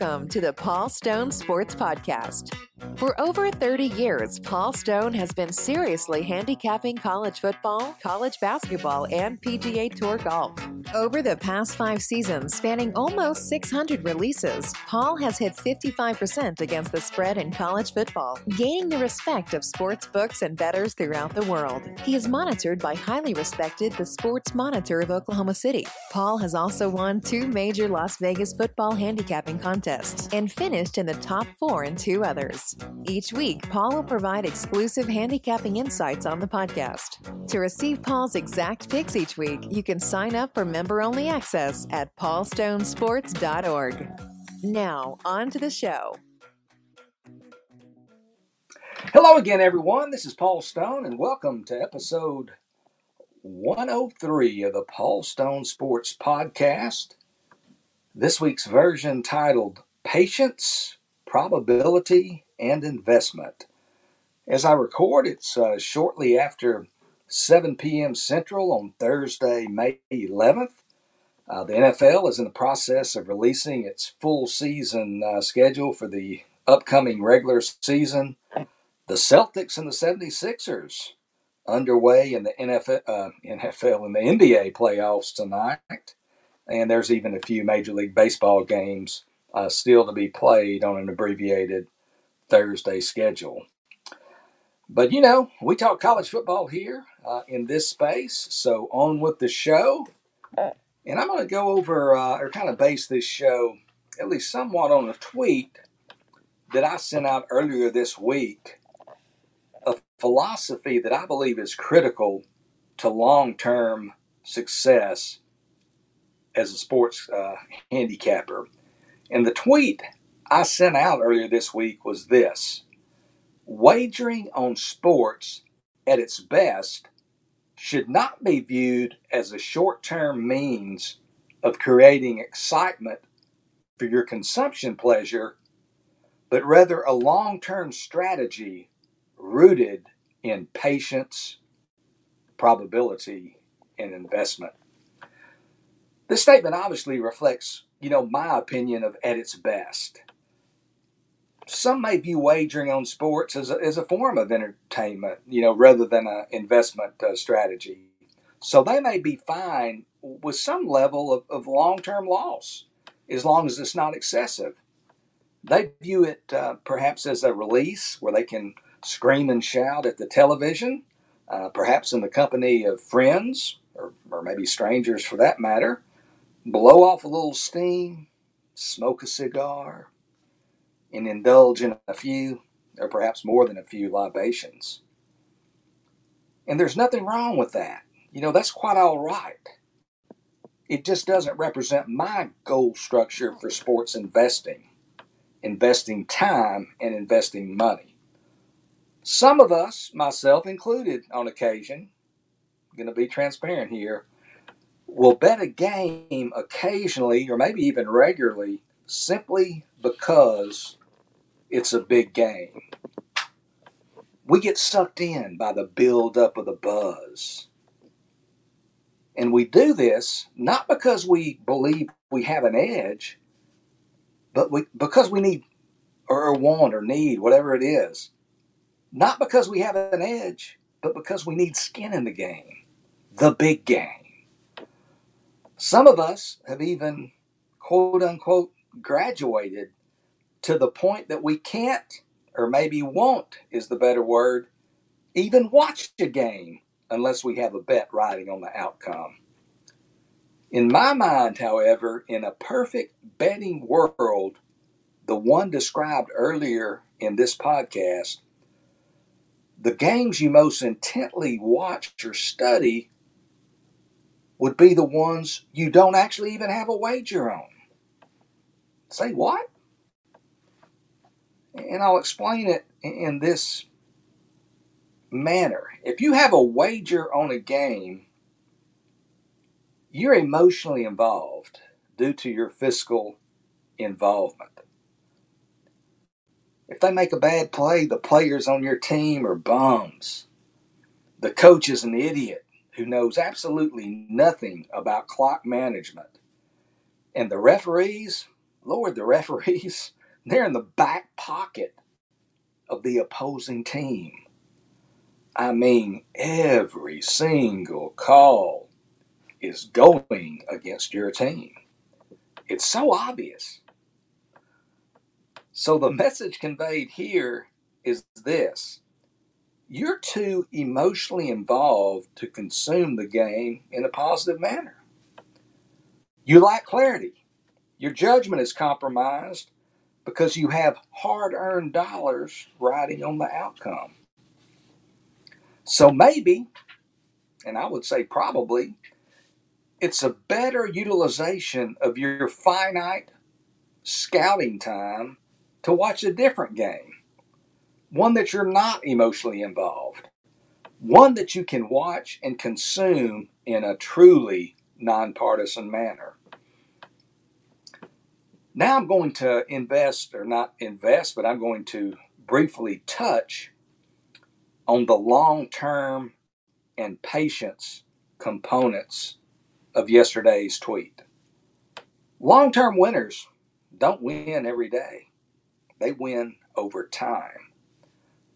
Welcome to the Paul Stone Sports Podcast. For over 30 years, Paul Stone has been seriously handicapping college football, college basketball, and PGA Tour golf. Over the past five seasons, spanning almost 600 releases, Paul has hit 55% against the spread in college football, gaining the respect of sports books and bettors throughout the world. He is monitored by highly respected the Sports Monitor of Oklahoma City. Paul has also won two major Las Vegas football handicapping contests and finished in the top four in two others. Each week, Paul will provide exclusive handicapping insights on the podcast. To receive Paul's exact picks each week, you can sign up for member only access at paulstonesports.org. Now, on to the show. Hello again, everyone. This is Paul Stone, and welcome to episode 103 of the Paul Stone Sports Podcast. This week's version titled Patience, Probability, and Investment. As I record, it's uh, shortly after 7 p.m. Central on Thursday, May 11th. Uh, the NFL is in the process of releasing its full season uh, schedule for the upcoming regular season. The Celtics and the 76ers underway in the NFL, uh, NFL and the NBA playoffs tonight. And there's even a few Major League Baseball games uh, still to be played on an abbreviated Thursday schedule. But you know, we talk college football here uh, in this space, so on with the show. And I'm going to go over uh, or kind of base this show at least somewhat on a tweet that I sent out earlier this week. A philosophy that I believe is critical to long term success as a sports uh, handicapper. And the tweet I sent out earlier this week was this Wagering on sports at its best should not be viewed as a short term means of creating excitement for your consumption pleasure, but rather a long term strategy rooted in patience, probability, and investment. This statement obviously reflects, you know, my opinion of at its best some may view wagering on sports as a, as a form of entertainment, you know, rather than an investment uh, strategy. So they may be fine with some level of, of long term loss as long as it's not excessive. They view it uh, perhaps as a release where they can scream and shout at the television, uh, perhaps in the company of friends or, or maybe strangers for that matter, blow off a little steam, smoke a cigar, and indulge in a few, or perhaps more than a few, libations. And there's nothing wrong with that. You know, that's quite all right. It just doesn't represent my goal structure for sports investing, investing time and investing money. Some of us, myself included on occasion, going to be transparent here, will bet a game occasionally or maybe even regularly simply because it's a big game. We get sucked in by the build-up of the buzz. And we do this not because we believe we have an edge, but we, because we need or want or need, whatever it is. Not because we have an edge, but because we need skin in the game, the big game. Some of us have even, quote unquote, graduated to the point that we can't, or maybe won't is the better word, even watch a game unless we have a bet riding on the outcome. In my mind, however, in a perfect betting world, the one described earlier in this podcast, the games you most intently watch or study would be the ones you don't actually even have a wager on. Say what? And I'll explain it in this manner. If you have a wager on a game, you're emotionally involved due to your fiscal involvement. If they make a bad play, the players on your team are bums. The coach is an idiot who knows absolutely nothing about clock management. And the referees, Lord, the referees, they're in the back pocket of the opposing team. I mean, every single call is going against your team. It's so obvious. So, the message conveyed here is this you're too emotionally involved to consume the game in a positive manner. You lack clarity. Your judgment is compromised because you have hard earned dollars riding on the outcome. So maybe, and I would say probably, it's a better utilization of your finite scouting time to watch a different game, one that you're not emotionally involved, one that you can watch and consume in a truly nonpartisan manner. Now I'm going to invest, or not invest, but I'm going to briefly touch on the long term and patience components of yesterday's tweet. Long term winners don't win every day, they win over time.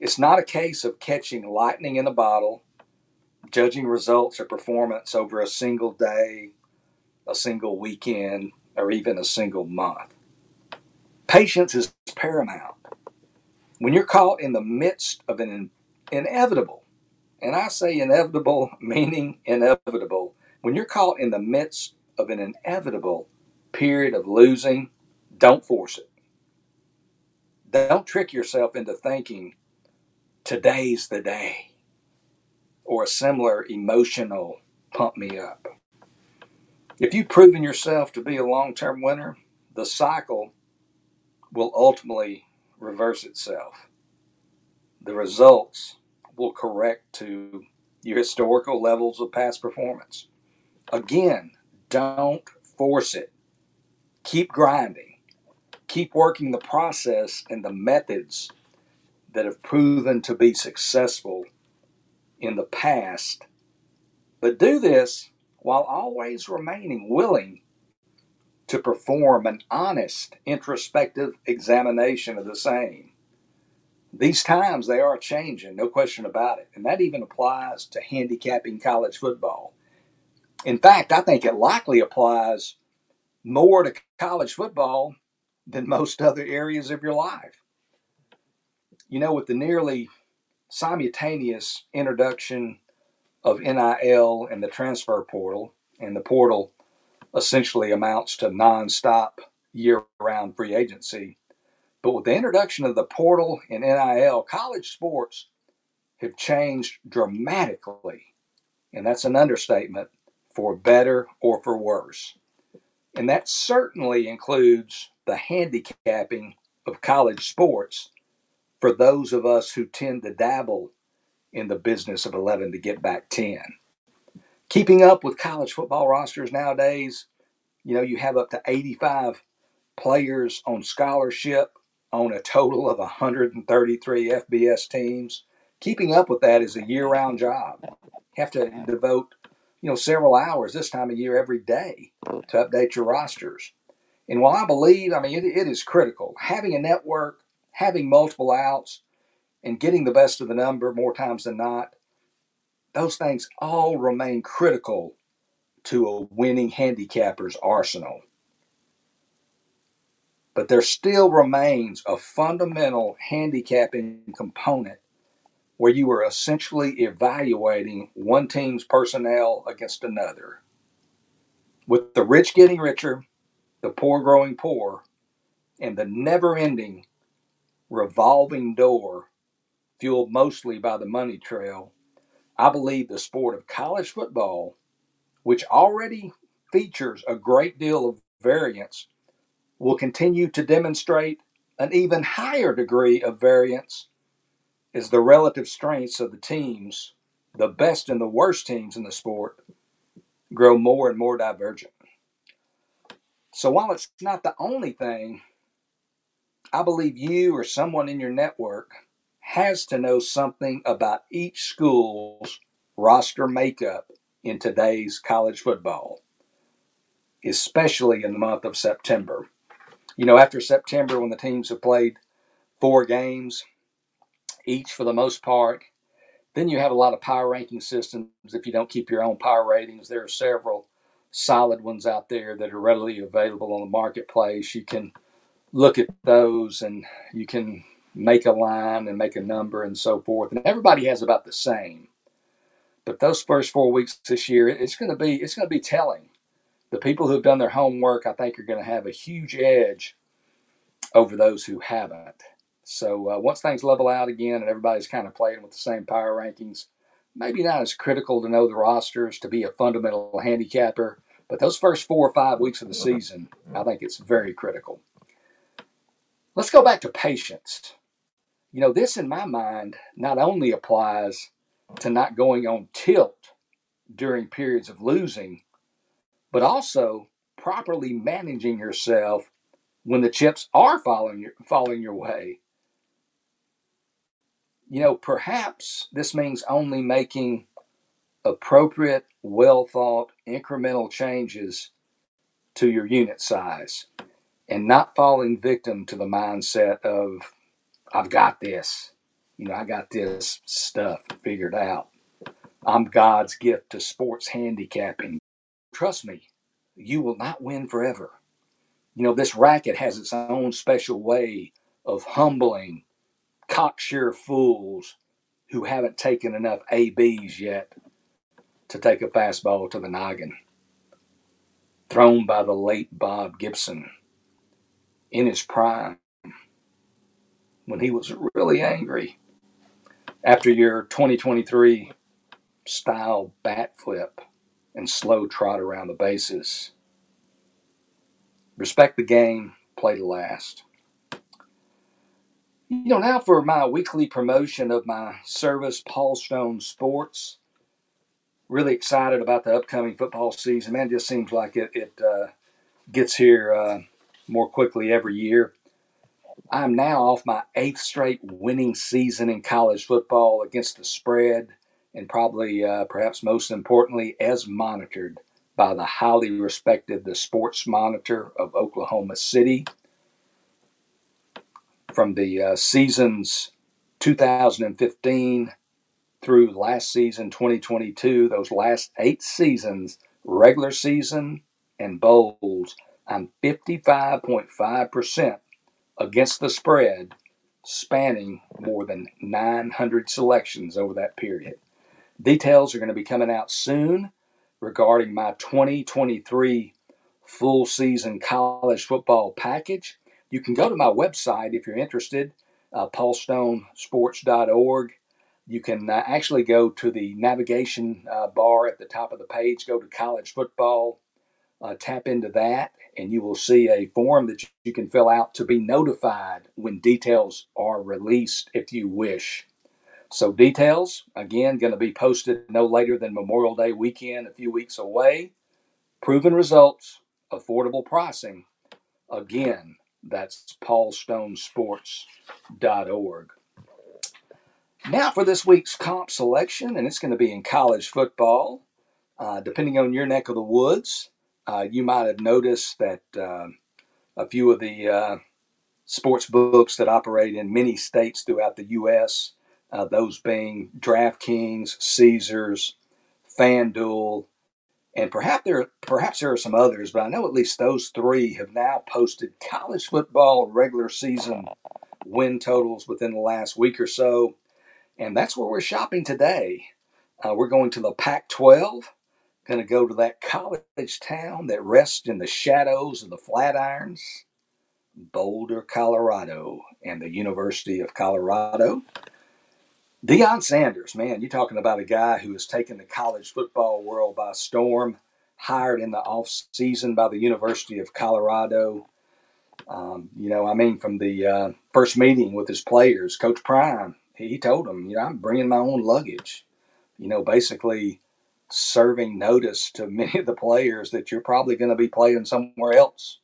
It's not a case of catching lightning in a bottle, judging results or performance over a single day, a single weekend, or even a single month. Patience is paramount. When you're caught in the midst of an inevitable, and I say inevitable meaning inevitable, when you're caught in the midst of an inevitable period of losing, don't force it. Don't trick yourself into thinking today's the day or a similar emotional pump me up. If you've proven yourself to be a long term winner, the cycle will ultimately reverse itself. The results will correct to your historical levels of past performance. Again, don't force it. Keep grinding. Keep working the process and the methods that have proven to be successful in the past. But do this while always remaining willing to perform an honest introspective examination of the same. These times they are changing, no question about it. And that even applies to handicapping college football. In fact, I think it likely applies more to college football than most other areas of your life. You know, with the nearly simultaneous introduction of NIL and the transfer portal, and the portal essentially amounts to nonstop year round free agency. But with the introduction of the portal and NIL, college sports have changed dramatically. And that's an understatement for better or for worse. And that certainly includes the handicapping of college sports for those of us who tend to dabble in the business of 11 to get back 10. Keeping up with college football rosters nowadays, you know, you have up to 85 players on scholarship on a total of 133 FBS teams. Keeping up with that is a year round job. You have to devote, you know, several hours this time of year every day to update your rosters. And while I believe, I mean, it, it is critical. Having a network, having multiple outs, and getting the best of the number more times than not, those things all remain critical to a winning handicapper's arsenal. But there still remains a fundamental handicapping component where you are essentially evaluating one team's personnel against another. With the rich getting richer, the poor growing poor, and the never ending revolving door fueled mostly by the money trail, I believe the sport of college football, which already features a great deal of variance, will continue to demonstrate an even higher degree of variance as the relative strengths of the teams, the best and the worst teams in the sport, grow more and more divergent. So while it's not the only thing, I believe you or someone in your network has to know something about each school's roster makeup in today's college football, especially in the month of September. You know, after September, when the teams have played four games each for the most part, then you have a lot of power ranking systems. If you don't keep your own power ratings, there are several solid ones out there that are readily available on the marketplace. You can look at those and you can make a line and make a number and so forth. And everybody has about the same. But those first four weeks this year, it's going to be it's going to be telling. The people who've done their homework, I think, are going to have a huge edge over those who haven't. So uh, once things level out again and everybody's kind of playing with the same power rankings, maybe not as critical to know the rosters to be a fundamental handicapper, but those first four or five weeks of the season, I think it's very critical. Let's go back to patience. You know, this in my mind not only applies to not going on tilt during periods of losing, but also properly managing yourself when the chips are falling your, falling your way. You know, perhaps this means only making appropriate, well thought, incremental changes to your unit size and not falling victim to the mindset of, I've got this. You know, I got this stuff figured out. I'm God's gift to sports handicapping. Trust me, you will not win forever. You know, this racket has its own special way of humbling cocksure fools who haven't taken enough ABs yet to take a fastball to the noggin. Thrown by the late Bob Gibson in his prime when he was really angry after your 2023 style bat flip and slow trot around the bases. Respect the game, play to last. You know, now for my weekly promotion of my service, Paul Stone Sports. Really excited about the upcoming football season. Man, it just seems like it, it uh, gets here uh, more quickly every year. I'm now off my eighth straight winning season in college football against the spread, and probably, uh, perhaps most importantly, as monitored by the highly respected the Sports Monitor of Oklahoma City. From the uh, seasons 2015 through last season 2022, those last eight seasons, regular season and bowls, I'm 55.5% against the spread, spanning more than 900 selections over that period. Details are going to be coming out soon regarding my 2023 full season college football package. You can go to my website if you're interested, uh, paulstonesports.org. You can uh, actually go to the navigation uh, bar at the top of the page, go to college football, uh, tap into that, and you will see a form that you can fill out to be notified when details are released if you wish. So, details, again, going to be posted no later than Memorial Day weekend, a few weeks away. Proven results, affordable pricing. Again, that's paulstonesports.org. Now for this week's comp selection, and it's going to be in college football. Uh, depending on your neck of the woods, uh, you might have noticed that uh, a few of the uh, sports books that operate in many states throughout the U.S., uh, those being DraftKings, Caesars, FanDuel, and perhaps there perhaps there are some others, but I know at least those three have now posted college football regular season win totals within the last week or so, and that's where we're shopping today. Uh, we're going to the Pac-12 going to go to that college town that rests in the shadows of the Flatirons, Boulder, Colorado, and the University of Colorado. Deion Sanders, man, you're talking about a guy who has taken the college football world by storm, hired in the off season by the University of Colorado. Um, you know, I mean, from the uh, first meeting with his players, Coach Prime, he told them, you know, I'm bringing my own luggage. You know, basically, serving notice to many of the players that you're probably going to be playing somewhere else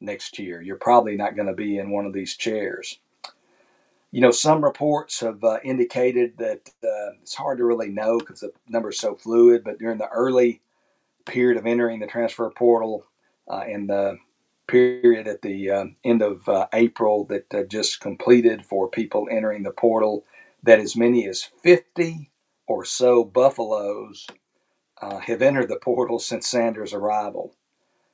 next year. You're probably not going to be in one of these chairs. You know, some reports have uh, indicated that uh, it's hard to really know because the number is so fluid, but during the early period of entering the transfer portal uh, and the period at the uh, end of uh, April that uh, just completed for people entering the portal that as many as 50 or so Buffaloes uh, have entered the portal since Sanders' arrival.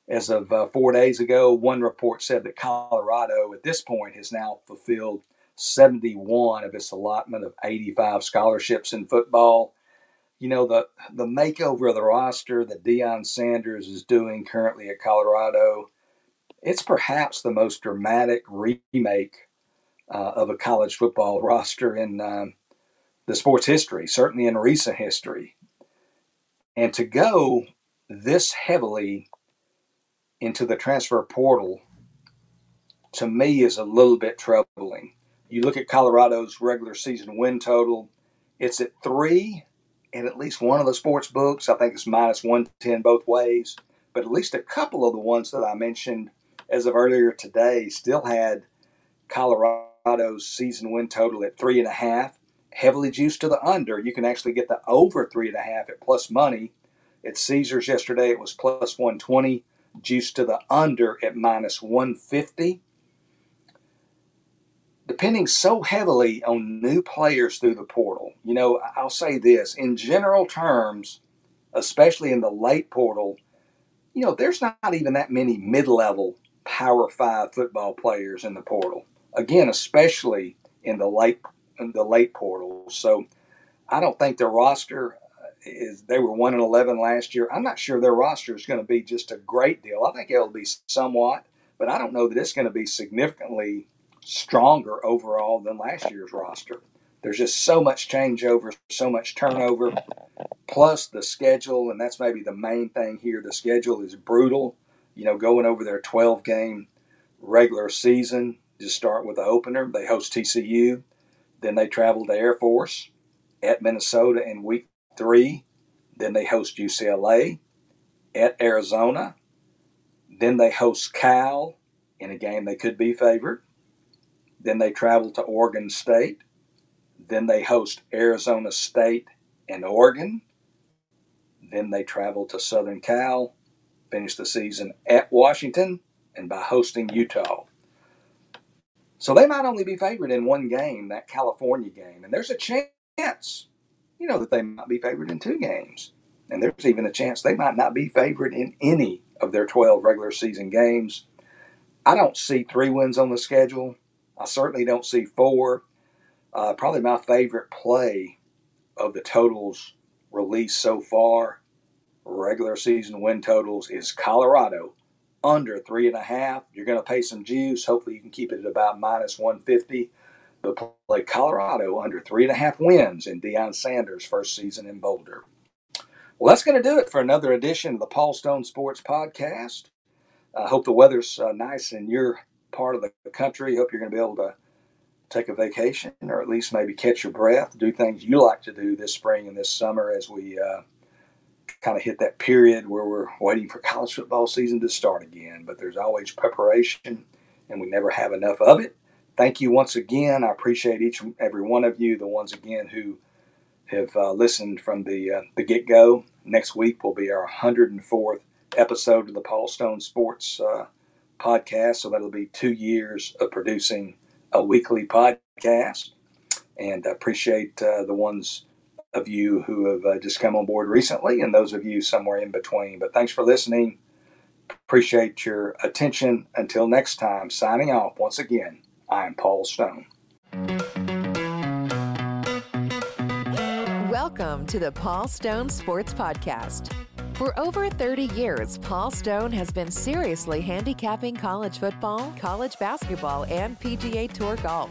As of uh, four days ago, one report said that Colorado at this point has now fulfilled 71 of its allotment of 85 scholarships in football. You know, the, the makeover of the roster that Deion Sanders is doing currently at Colorado, it's perhaps the most dramatic remake uh, of a college football roster in um, the sports history, certainly in recent history. And to go this heavily into the transfer portal, to me, is a little bit troubling. You look at Colorado's regular season win total, it's at three, and at least one of the sports books, I think it's minus 110 both ways. But at least a couple of the ones that I mentioned as of earlier today still had Colorado's season win total at three and a half, heavily juiced to the under. You can actually get the over three and a half at plus money. At Caesars yesterday, it was plus 120, juiced to the under at minus 150. Depending so heavily on new players through the portal, you know, I'll say this in general terms, especially in the late portal, you know, there's not even that many mid level Power Five football players in the portal. Again, especially in the late in the late portal. So I don't think their roster uh, is. They were one and eleven last year. I'm not sure their roster is going to be just a great deal. I think it'll be somewhat, but I don't know that it's going to be significantly stronger overall than last year's roster. There's just so much changeover, so much turnover, plus the schedule, and that's maybe the main thing here. The schedule is brutal you know, going over their 12 game regular season. Just start with the opener. They host TCU. Then they travel to Air Force at Minnesota in week three. Then they host UCLA at Arizona. Then they host Cal in a game they could be favored. Then they travel to Oregon State. Then they host Arizona State and Oregon. Then they travel to Southern Cal finish the season at Washington and by hosting Utah. So they might only be favored in one game, that California game. And there's a chance, you know, that they might be favored in two games. And there's even a chance they might not be favored in any of their 12 regular season games. I don't see three wins on the schedule. I certainly don't see four. Uh, probably my favorite play of the totals released so far regular season win totals is Colorado under three and a half. You're going to pay some juice. Hopefully, you can keep it at about minus 150. But play Colorado under three and a half wins in Deion Sanders' first season in Boulder. Well, that's going to do it for another edition of the Paul Stone Sports Podcast. I hope the weather's uh, nice in your part of the country. Hope you're going to be able to take a vacation or at least maybe catch your breath, do things you like to do this spring and this summer as we uh, kind of hit that period where we're waiting for college football season to start again. But there's always preparation, and we never have enough of it. Thank you once again. I appreciate each and every one of you, the ones again who have uh, listened from the uh, the get go. Next week will be our 104th episode of the Paul Stone Sports uh, podcast. So that'll be two years of producing a weekly podcast. And I appreciate uh, the ones of you who have uh, just come on board recently and those of you somewhere in between. But thanks for listening. Appreciate your attention. Until next time, signing off once again, I am Paul Stone. Welcome to the Paul Stone Sports Podcast. For over 30 years, Paul Stone has been seriously handicapping college football, college basketball, and PGA Tour golf.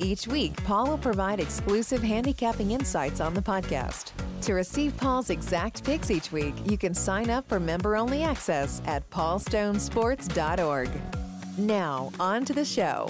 Each week, Paul will provide exclusive handicapping insights on the podcast. To receive Paul's exact picks each week, you can sign up for member only access at paulstonesports.org. Now, on to the show.